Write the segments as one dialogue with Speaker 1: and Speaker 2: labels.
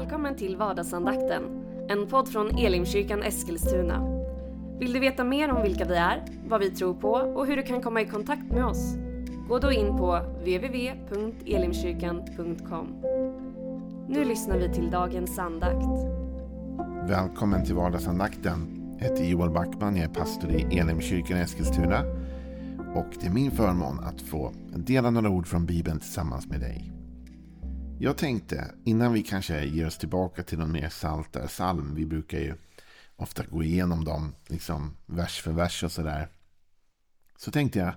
Speaker 1: Välkommen till vardagsandakten, en podd från Elimkyrkan Eskilstuna. Vill du veta mer om vilka vi är, vad vi tror på och hur du kan komma i kontakt med oss? Gå då in på www.elimkyrkan.com. Nu lyssnar vi till dagens andakt.
Speaker 2: Välkommen till vardagsandakten. Jag heter Joel Backman, jag är pastor i Elimkyrkan i Eskilstuna. Och det är min förmån att få dela några ord från Bibeln tillsammans med dig. Jag tänkte, innan vi kanske ger oss tillbaka till någon mer saltare eh, psalm. Vi brukar ju ofta gå igenom dem, liksom vers för vers och sådär. Så tänkte jag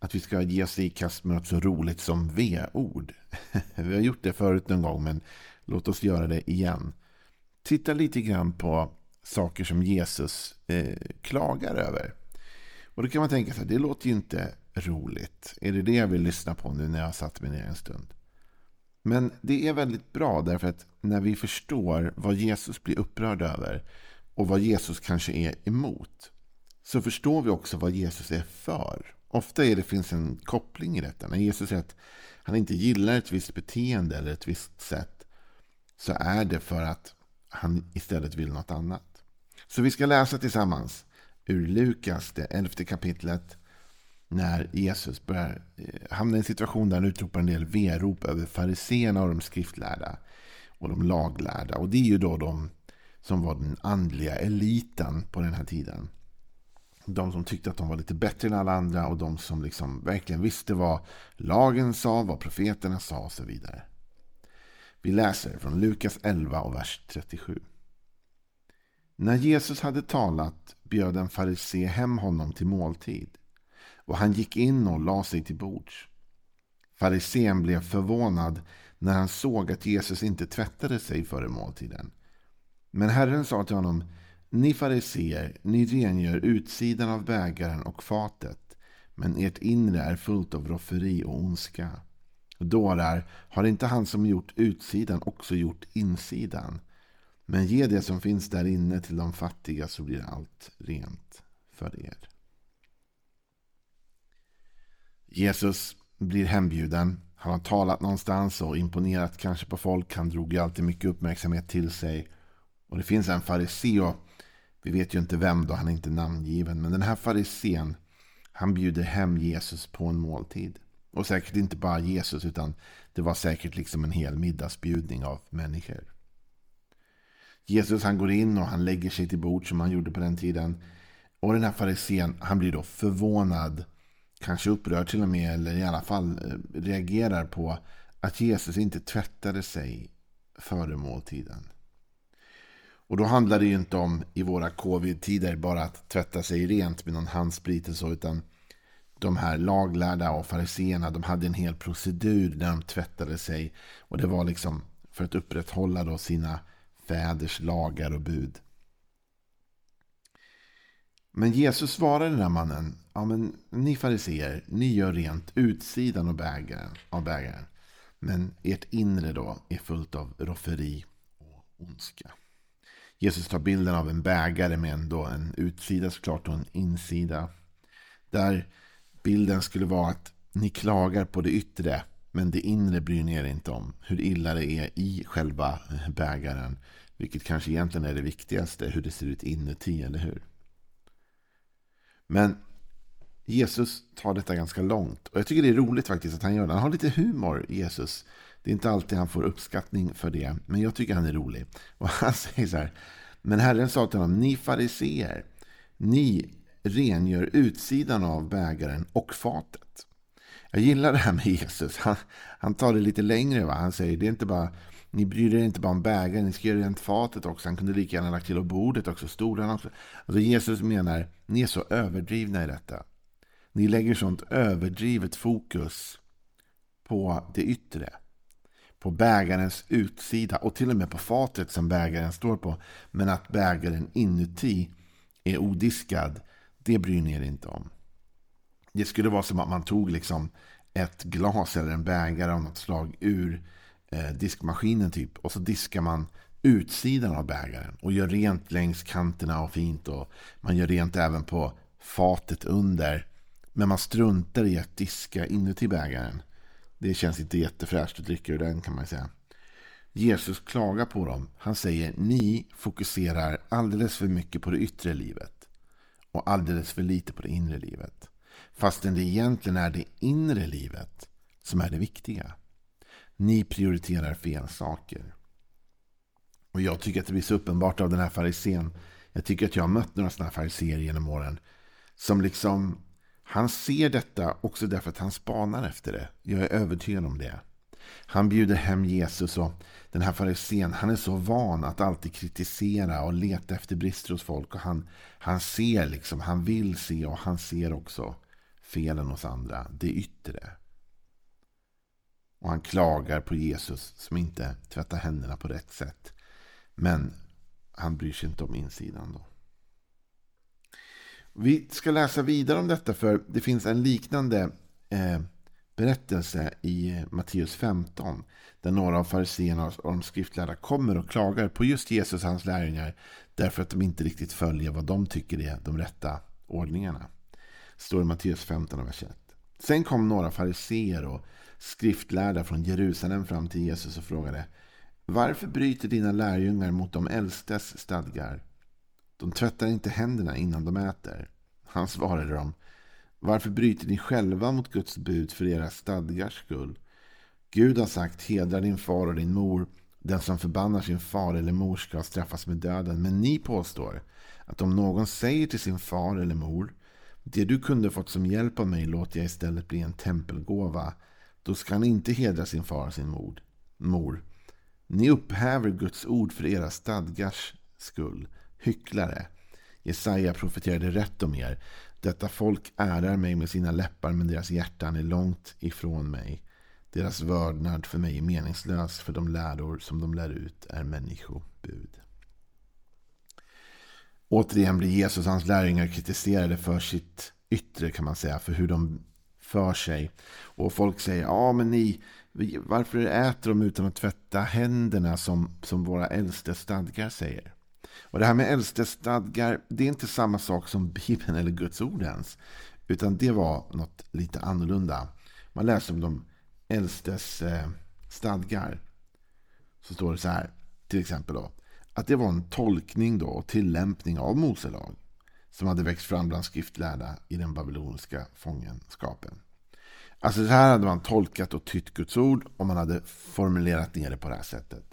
Speaker 2: att vi ska ge oss i kast med något så roligt som V-ord. Vi har gjort det förut någon gång, men låt oss göra det igen. Titta lite grann på saker som Jesus eh, klagar över. Och då kan man tänka sig, det låter ju inte roligt. Är det det jag vill lyssna på nu när jag har satt mig ner en stund? Men det är väldigt bra därför att när vi förstår vad Jesus blir upprörd över och vad Jesus kanske är emot så förstår vi också vad Jesus är för. Ofta är det, finns en koppling i detta. När Jesus säger att han inte gillar ett visst beteende eller ett visst sätt så är det för att han istället vill något annat. Så vi ska läsa tillsammans ur Lukas, det elfte kapitlet när Jesus börjar eh, hamna i en situation där han utropar en del verop över fariseerna och de skriftlärda och de laglärda. Och det är ju då de som var den andliga eliten på den här tiden. De som tyckte att de var lite bättre än alla andra och de som liksom verkligen visste vad lagen sa, vad profeterna sa och så vidare. Vi läser från Lukas 11 och vers 37. När Jesus hade talat bjöd en farisé hem honom till måltid och han gick in och la sig till bords. Farisén blev förvånad när han såg att Jesus inte tvättade sig före måltiden. Men Herren sa till honom, ni fariseer, ni rengör utsidan av bägaren och fatet, men ert inre är fullt av rofferi och ondska. Dårar, har inte han som gjort utsidan också gjort insidan? Men ge det som finns där inne till de fattiga så blir allt rent för er. Jesus blir hembjuden. Han har talat någonstans och imponerat kanske på folk. Han drog ju alltid mycket uppmärksamhet till sig. Och det finns en farisé vi vet ju inte vem då, han är inte namngiven. Men den här farisén, han bjuder hem Jesus på en måltid. Och säkert inte bara Jesus, utan det var säkert liksom en hel middagsbjudning av människor. Jesus han går in och han lägger sig till bord som han gjorde på den tiden. Och den här farisén, han blir då förvånad kanske upprörd till och med, eller i alla fall eh, reagerar på att Jesus inte tvättade sig före måltiden. Och då handlar det ju inte om i våra covid-tider bara att tvätta sig rent med någon handsprit och så, utan de här laglärda och fariseerna, de hade en hel procedur där de tvättade sig. Och det var liksom för att upprätthålla då sina fäders lagar och bud. Men Jesus svarade den här mannen. Ja, men ni fariseer, ni gör rent utsidan av bägaren, av bägaren. Men ert inre då är fullt av rofferi och ondska. Jesus tar bilden av en bägare med ändå en utsida såklart och en insida. Där bilden skulle vara att ni klagar på det yttre men det inre bryr ni er inte om. Hur illa det är i själva bägaren. Vilket kanske egentligen är det viktigaste. Hur det ser ut inuti, eller hur? Men Jesus tar detta ganska långt. Och jag tycker det är roligt faktiskt att han gör det. Han har lite humor, Jesus. Det är inte alltid han får uppskattning för det. Men jag tycker han är rolig. Och han säger så här. Men Herren sa till honom. Ni fariseer. Ni rengör utsidan av bägaren och fatet. Jag gillar det här med Jesus. Han, han tar det lite längre. Va? Han säger det är inte bara ni bryr er inte bara om bägaren, ni ska göra rent fatet också. Han kunde lika gärna lagt till bordet också, stolarna också. Alltså Jesus menar, ni är så överdrivna i detta. Ni lägger sånt överdrivet fokus på det yttre. På bägarens utsida och till och med på fatet som bägaren står på. Men att bägaren inuti är odiskad, det bryr ni er inte om. Det skulle vara som att man tog liksom ett glas eller en bägare av något slag ur eh, diskmaskinen typ. Och så diskar man utsidan av bägaren och gör rent längs kanterna och fint. Och man gör rent även på fatet under. Men man struntar i att diska inuti bägaren. Det känns inte jättefräscht att dricka ur den kan man säga. Jesus klagar på dem. Han säger ni fokuserar alldeles för mycket på det yttre livet och alldeles för lite på det inre livet. Fastän det egentligen är det inre livet som är det viktiga. Ni prioriterar fel saker. Och jag tycker att det blir så uppenbart av den här farisén. Jag tycker att jag har mött några sådana här fariséer genom åren. Som liksom, han ser detta också därför att han spanar efter det. Jag är övertygad om det. Han bjuder hem Jesus och den här farisén, han är så van att alltid kritisera och leta efter brister hos folk. Och han, han ser liksom, han vill se och han ser också felen hos andra, det yttre. Och han klagar på Jesus som inte tvättar händerna på rätt sätt. Men han bryr sig inte om insidan då. Vi ska läsa vidare om detta för det finns en liknande eh, berättelse i Matteus 15. Där några av fariséerna och de skriftlärda kommer och klagar på just Jesus och hans lärjungar. Därför att de inte riktigt följer vad de tycker är de rätta ordningarna. Står i Matteus 15, vers 1. Sen kom några fariséer och skriftlärda från Jerusalem fram till Jesus och frågade Varför bryter dina lärjungar mot de äldstes stadgar? De tvättar inte händerna innan de äter. Han svarade dem varför bryter ni själva mot Guds bud för era stadgars skull? Gud har sagt hedra din far och din mor. Den som förbannar sin far eller mor ska straffas med döden. Men ni påstår att om någon säger till sin far eller mor det du kunde fått som hjälp av mig låter jag istället bli en tempelgåva. Då ska han inte hedra sin far och sin mor. mor. Ni upphäver Guds ord för era stadgars skull. Hycklare. Jesaja profeterade rätt om er. Detta folk ärar mig med sina läppar men deras hjärtan är långt ifrån mig. Deras vördnad för mig är meningslös för de läror som de lär ut är människobud. Återigen blir Jesus och hans lärjungar kritiserade för sitt yttre kan man säga. För hur de för sig. Och folk säger, ja men ni, varför äter de utan att tvätta händerna som, som våra äldste stadgar säger? Och det här med äldste stadgar, det är inte samma sak som Bibeln eller Guds ord ens. Utan det var något lite annorlunda. Man läser om de äldstes eh, stadgar. Så står det så här, till exempel då. Att det var en tolkning då och tillämpning av Mose lag. Som hade växt fram bland skriftlärda i den babyloniska fångenskapen. Alltså så här hade man tolkat och tytt Guds ord och man hade formulerat ner det på det här sättet.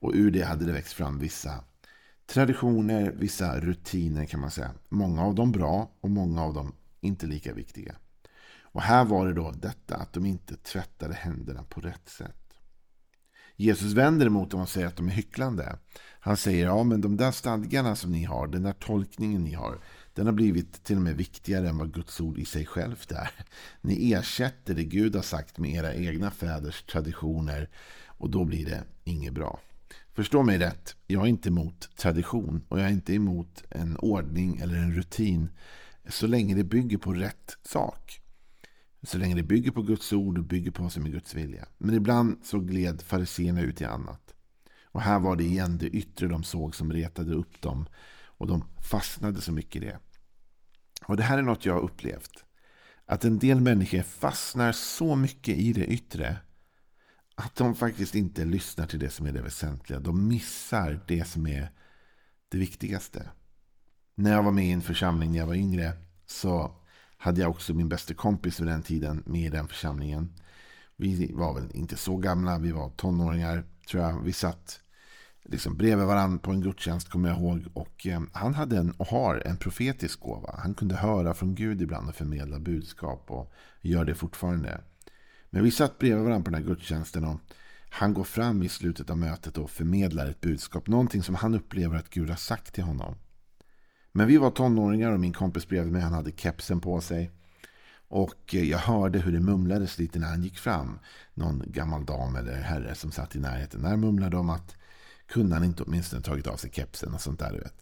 Speaker 2: Och ur det hade det växt fram vissa traditioner, vissa rutiner kan man säga. Många av dem bra och många av dem inte lika viktiga. Och här var det då detta att de inte tvättade händerna på rätt sätt. Jesus vänder emot dem och säger att de är hycklande. Han säger ja men de där stadgarna som ni har, den där tolkningen ni har, den har blivit till och med viktigare än vad Guds ord i sig självt är. Ni ersätter det Gud har sagt med era egna fäders traditioner och då blir det inget bra. Förstå mig rätt, jag är inte emot tradition och jag är inte emot en ordning eller en rutin så länge det bygger på rätt sak. Så länge det bygger på Guds ord och bygger på vad som är Guds vilja. Men ibland så gled fariséerna ut i annat. Och här var det igen det yttre de såg som retade upp dem. Och de fastnade så mycket i det. Och det här är något jag har upplevt. Att en del människor fastnar så mycket i det yttre att de faktiskt inte lyssnar till det som är det väsentliga. De missar det som är det viktigaste. När jag var med i en församling när jag var yngre så hade jag också min bästa kompis vid den tiden med i den församlingen. Vi var väl inte så gamla, vi var tonåringar tror jag. Vi satt liksom bredvid varandra på en gudstjänst kommer jag ihåg. Och eh, han hade en, och har en profetisk gåva. Han kunde höra från Gud ibland och förmedla budskap och gör det fortfarande. Men vi satt bredvid varandra på den här gudstjänsten och han går fram i slutet av mötet och förmedlar ett budskap. Någonting som han upplever att Gud har sagt till honom. Men vi var tonåringar och min kompis bredvid mig han hade kepsen på sig. Och eh, jag hörde hur det mumlades lite när han gick fram. Någon gammal dam eller herre som satt i närheten. Där mumlade de att kunde han inte åtminstone tagit av sig kepsen och sånt där. Du vet.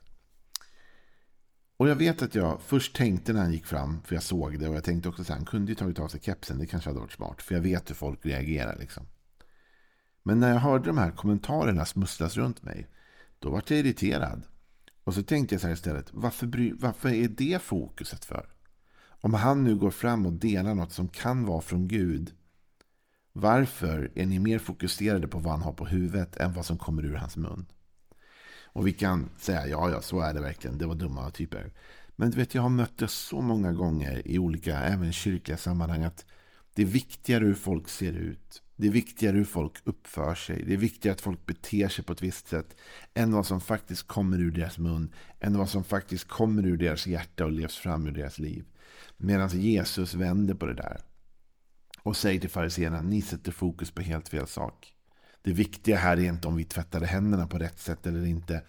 Speaker 2: Och jag vet att jag först tänkte när han gick fram, för jag såg det, och jag tänkte också att han kunde ju tagit av sig kepsen, det kanske hade varit smart, för jag vet hur folk reagerar liksom. Men när jag hörde de här kommentarerna smusslas runt mig, då var jag irriterad. Och så tänkte jag så här istället, varför, bry, varför är det fokuset för? Om han nu går fram och delar något som kan vara från Gud, Varför är ni mer fokuserade på vad han har på huvudet än vad som kommer ur hans mun? Och vi kan säga, ja, ja, så är det verkligen. Det var dumma typer. Men du vet, jag har mött det så många gånger i olika, även kyrkliga sammanhang, att det är viktigare hur folk ser ut. Det är viktigare hur folk uppför sig. Det är viktigare att folk beter sig på ett visst sätt än vad som faktiskt kommer ur deras mun. Än vad som faktiskt kommer ur deras hjärta och levs fram ur deras liv. Medan Jesus vänder på det där och säger till fariséerna, ni sätter fokus på helt fel sak. Det viktiga här är inte om vi tvättade händerna på rätt sätt eller inte.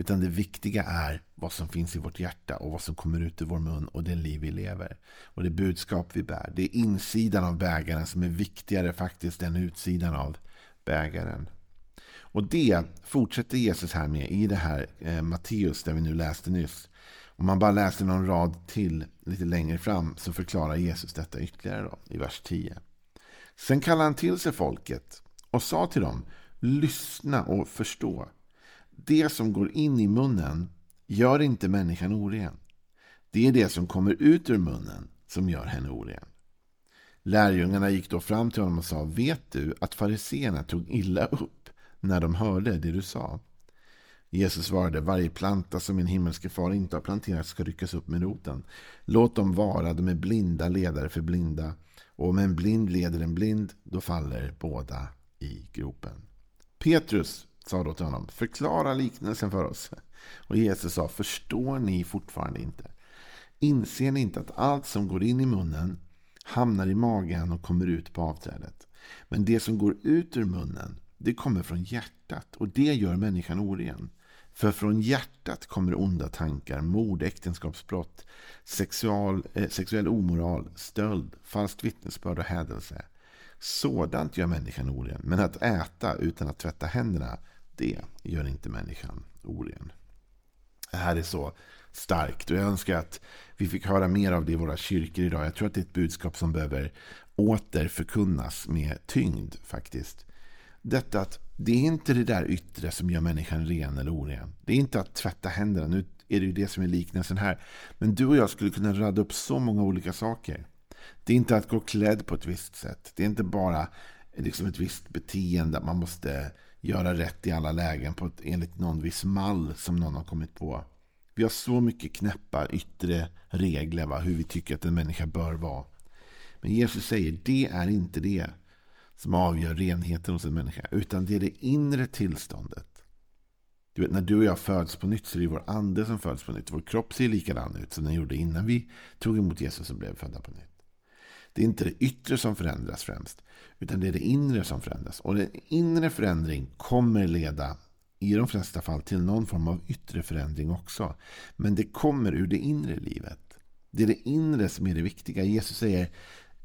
Speaker 2: Utan det viktiga är vad som finns i vårt hjärta och vad som kommer ut ur vår mun och det liv vi lever. Och det budskap vi bär. Det är insidan av bägaren som är viktigare faktiskt än utsidan av bägaren. Och det fortsätter Jesus här med i det här eh, Matteus där vi nu läste nyss. Om man bara läser någon rad till lite längre fram så förklarar Jesus detta ytterligare då, i vers 10. Sen kallade han till sig folket och sa till dem, lyssna och förstå. Det som går in i munnen gör inte människan oren. Det är det som kommer ut ur munnen som gör henne oren. Lärjungarna gick då fram till honom och sa, vet du att fariseerna tog illa upp när de hörde det du sa? Jesus svarade, varje planta som min himmelske far inte har planterat ska ryckas upp med roten. Låt dem vara, de är blinda ledare för blinda. Och om en blind leder en blind, då faller båda i gropen. Petrus sa då till honom, förklara liknelsen för oss. Och Jesus sa, förstår ni fortfarande inte? Inser ni inte att allt som går in i munnen hamnar i magen och kommer ut på avträdet? Men det som går ut ur munnen, det kommer från hjärtat och det gör människan oren. För från hjärtat kommer onda tankar, mord, äktenskapsbrott, sexual, eh, sexuell omoral, stöld, falskt vittnesbörd och hädelse. Sådant gör människan oren. Men att äta utan att tvätta händerna, det gör inte människan oren. Det här är så starkt och jag önskar att vi fick höra mer av det i våra kyrkor idag. Jag tror att det är ett budskap som behöver åter förkunnas med tyngd faktiskt. Detta att det är inte det där yttre som gör människan ren eller oren. Det är inte att tvätta händerna. Nu är det ju det som är liknelsen här. Men du och jag skulle kunna rada upp så många olika saker. Det är inte att gå klädd på ett visst sätt. Det är inte bara liksom ett visst beteende. Att man måste göra rätt i alla lägen på ett, enligt någon viss mall som någon har kommit på. Vi har så mycket knäppa yttre regler va, hur vi tycker att en människa bör vara. Men Jesus säger det är inte det som avgör renheten hos en människa. Utan det är det inre tillståndet. Du vet, när du och jag föds på nytt så är det vår ande som föds på nytt. Vår kropp ser likadan ut som den gjorde innan vi tog emot Jesus och blev födda på nytt. Det är inte det yttre som förändras främst. Utan det är det inre som förändras. Och den inre förändring kommer leda i de flesta fall till någon form av yttre förändring också. Men det kommer ur det inre livet. Det är det inre som är det viktiga. Jesus säger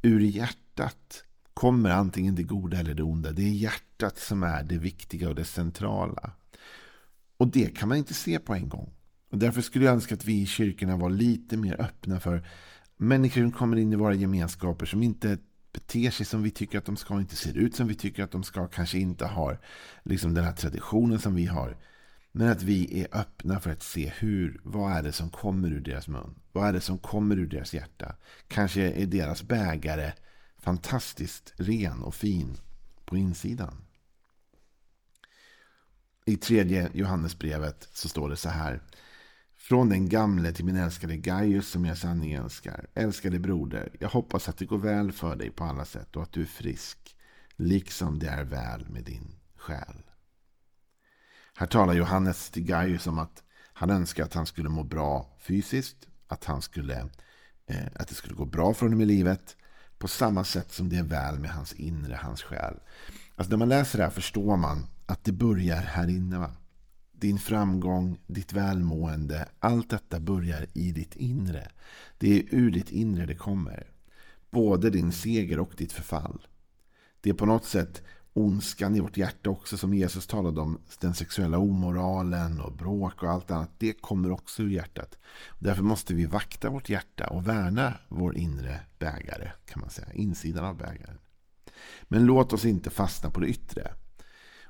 Speaker 2: ur hjärtat kommer antingen det goda eller det onda. Det är hjärtat som är det viktiga och det centrala. Och det kan man inte se på en gång. Och därför skulle jag önska att vi i kyrkorna var lite mer öppna för människor som kommer in i våra gemenskaper som inte beter sig som vi tycker att de ska, inte ser ut som vi tycker att de ska, kanske inte har liksom den här traditionen som vi har. Men att vi är öppna för att se hur, vad är det som kommer ur deras mun? Vad är det som kommer ur deras hjärta? Kanske är deras bägare fantastiskt ren och fin på insidan. I tredje Johannesbrevet så står det så här. Från den gamle till min älskade Gaius som jag sanning älskar. Älskade broder, jag hoppas att det går väl för dig på alla sätt och att du är frisk. Liksom det är väl med din själ. Här talar Johannes till Gaius om att han önskar att han skulle må bra fysiskt. Att, han skulle, eh, att det skulle gå bra för honom i livet. På samma sätt som det är väl med hans inre, hans själ. Alltså när man läser det här förstår man att det börjar här inne. Va? Din framgång, ditt välmående, allt detta börjar i ditt inre. Det är ur ditt inre det kommer. Både din seger och ditt förfall. Det är på något sätt ondskan i vårt hjärta också som Jesus talade om. Den sexuella omoralen och bråk och allt annat. Det kommer också ur hjärtat. Därför måste vi vakta vårt hjärta och värna vår inre bägare. kan man säga. Insidan av bägaren. Men låt oss inte fastna på det yttre.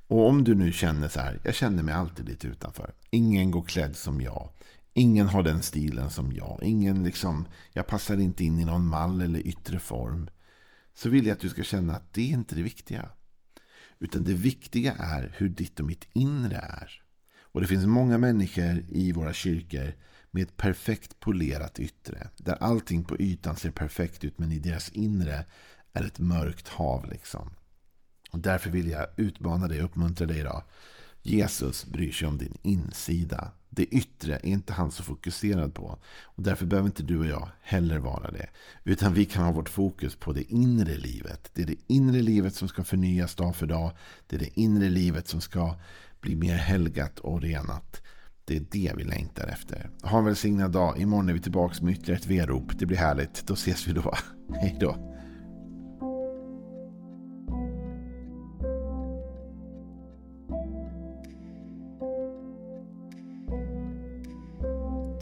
Speaker 2: Och om du nu känner så här. Jag känner mig alltid lite utanför. Ingen går klädd som jag. Ingen har den stilen som jag. Ingen liksom, jag passar inte in i någon mall eller yttre form. så vill jag att du ska känna att det är inte det viktiga. Utan det viktiga är hur ditt och mitt inre är. Och det finns många människor i våra kyrkor med ett perfekt polerat yttre. Där allting på ytan ser perfekt ut men i deras inre är ett mörkt hav. liksom. Och Därför vill jag utmana dig och uppmuntra dig idag. Jesus bryr sig om din insida. Det yttre är inte han så fokuserad på. Och Därför behöver inte du och jag heller vara det. Utan vi kan ha vårt fokus på det inre livet. Det är det inre livet som ska förnyas dag för dag. Det är det inre livet som ska bli mer helgat och renat. Det är det vi längtar efter. Ha en välsignad dag. Imorgon är vi tillbaka med ytterligare ett V-rop. Det blir härligt. Då ses vi då. Hej då.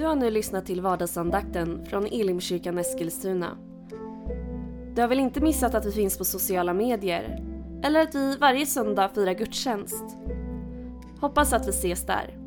Speaker 1: Du har nu lyssnat till vardagsandakten från Elimkyrkan Eskilstuna. Du har väl inte missat att vi finns på sociala medier? Eller att vi varje söndag firar gudstjänst? Hoppas att vi ses där.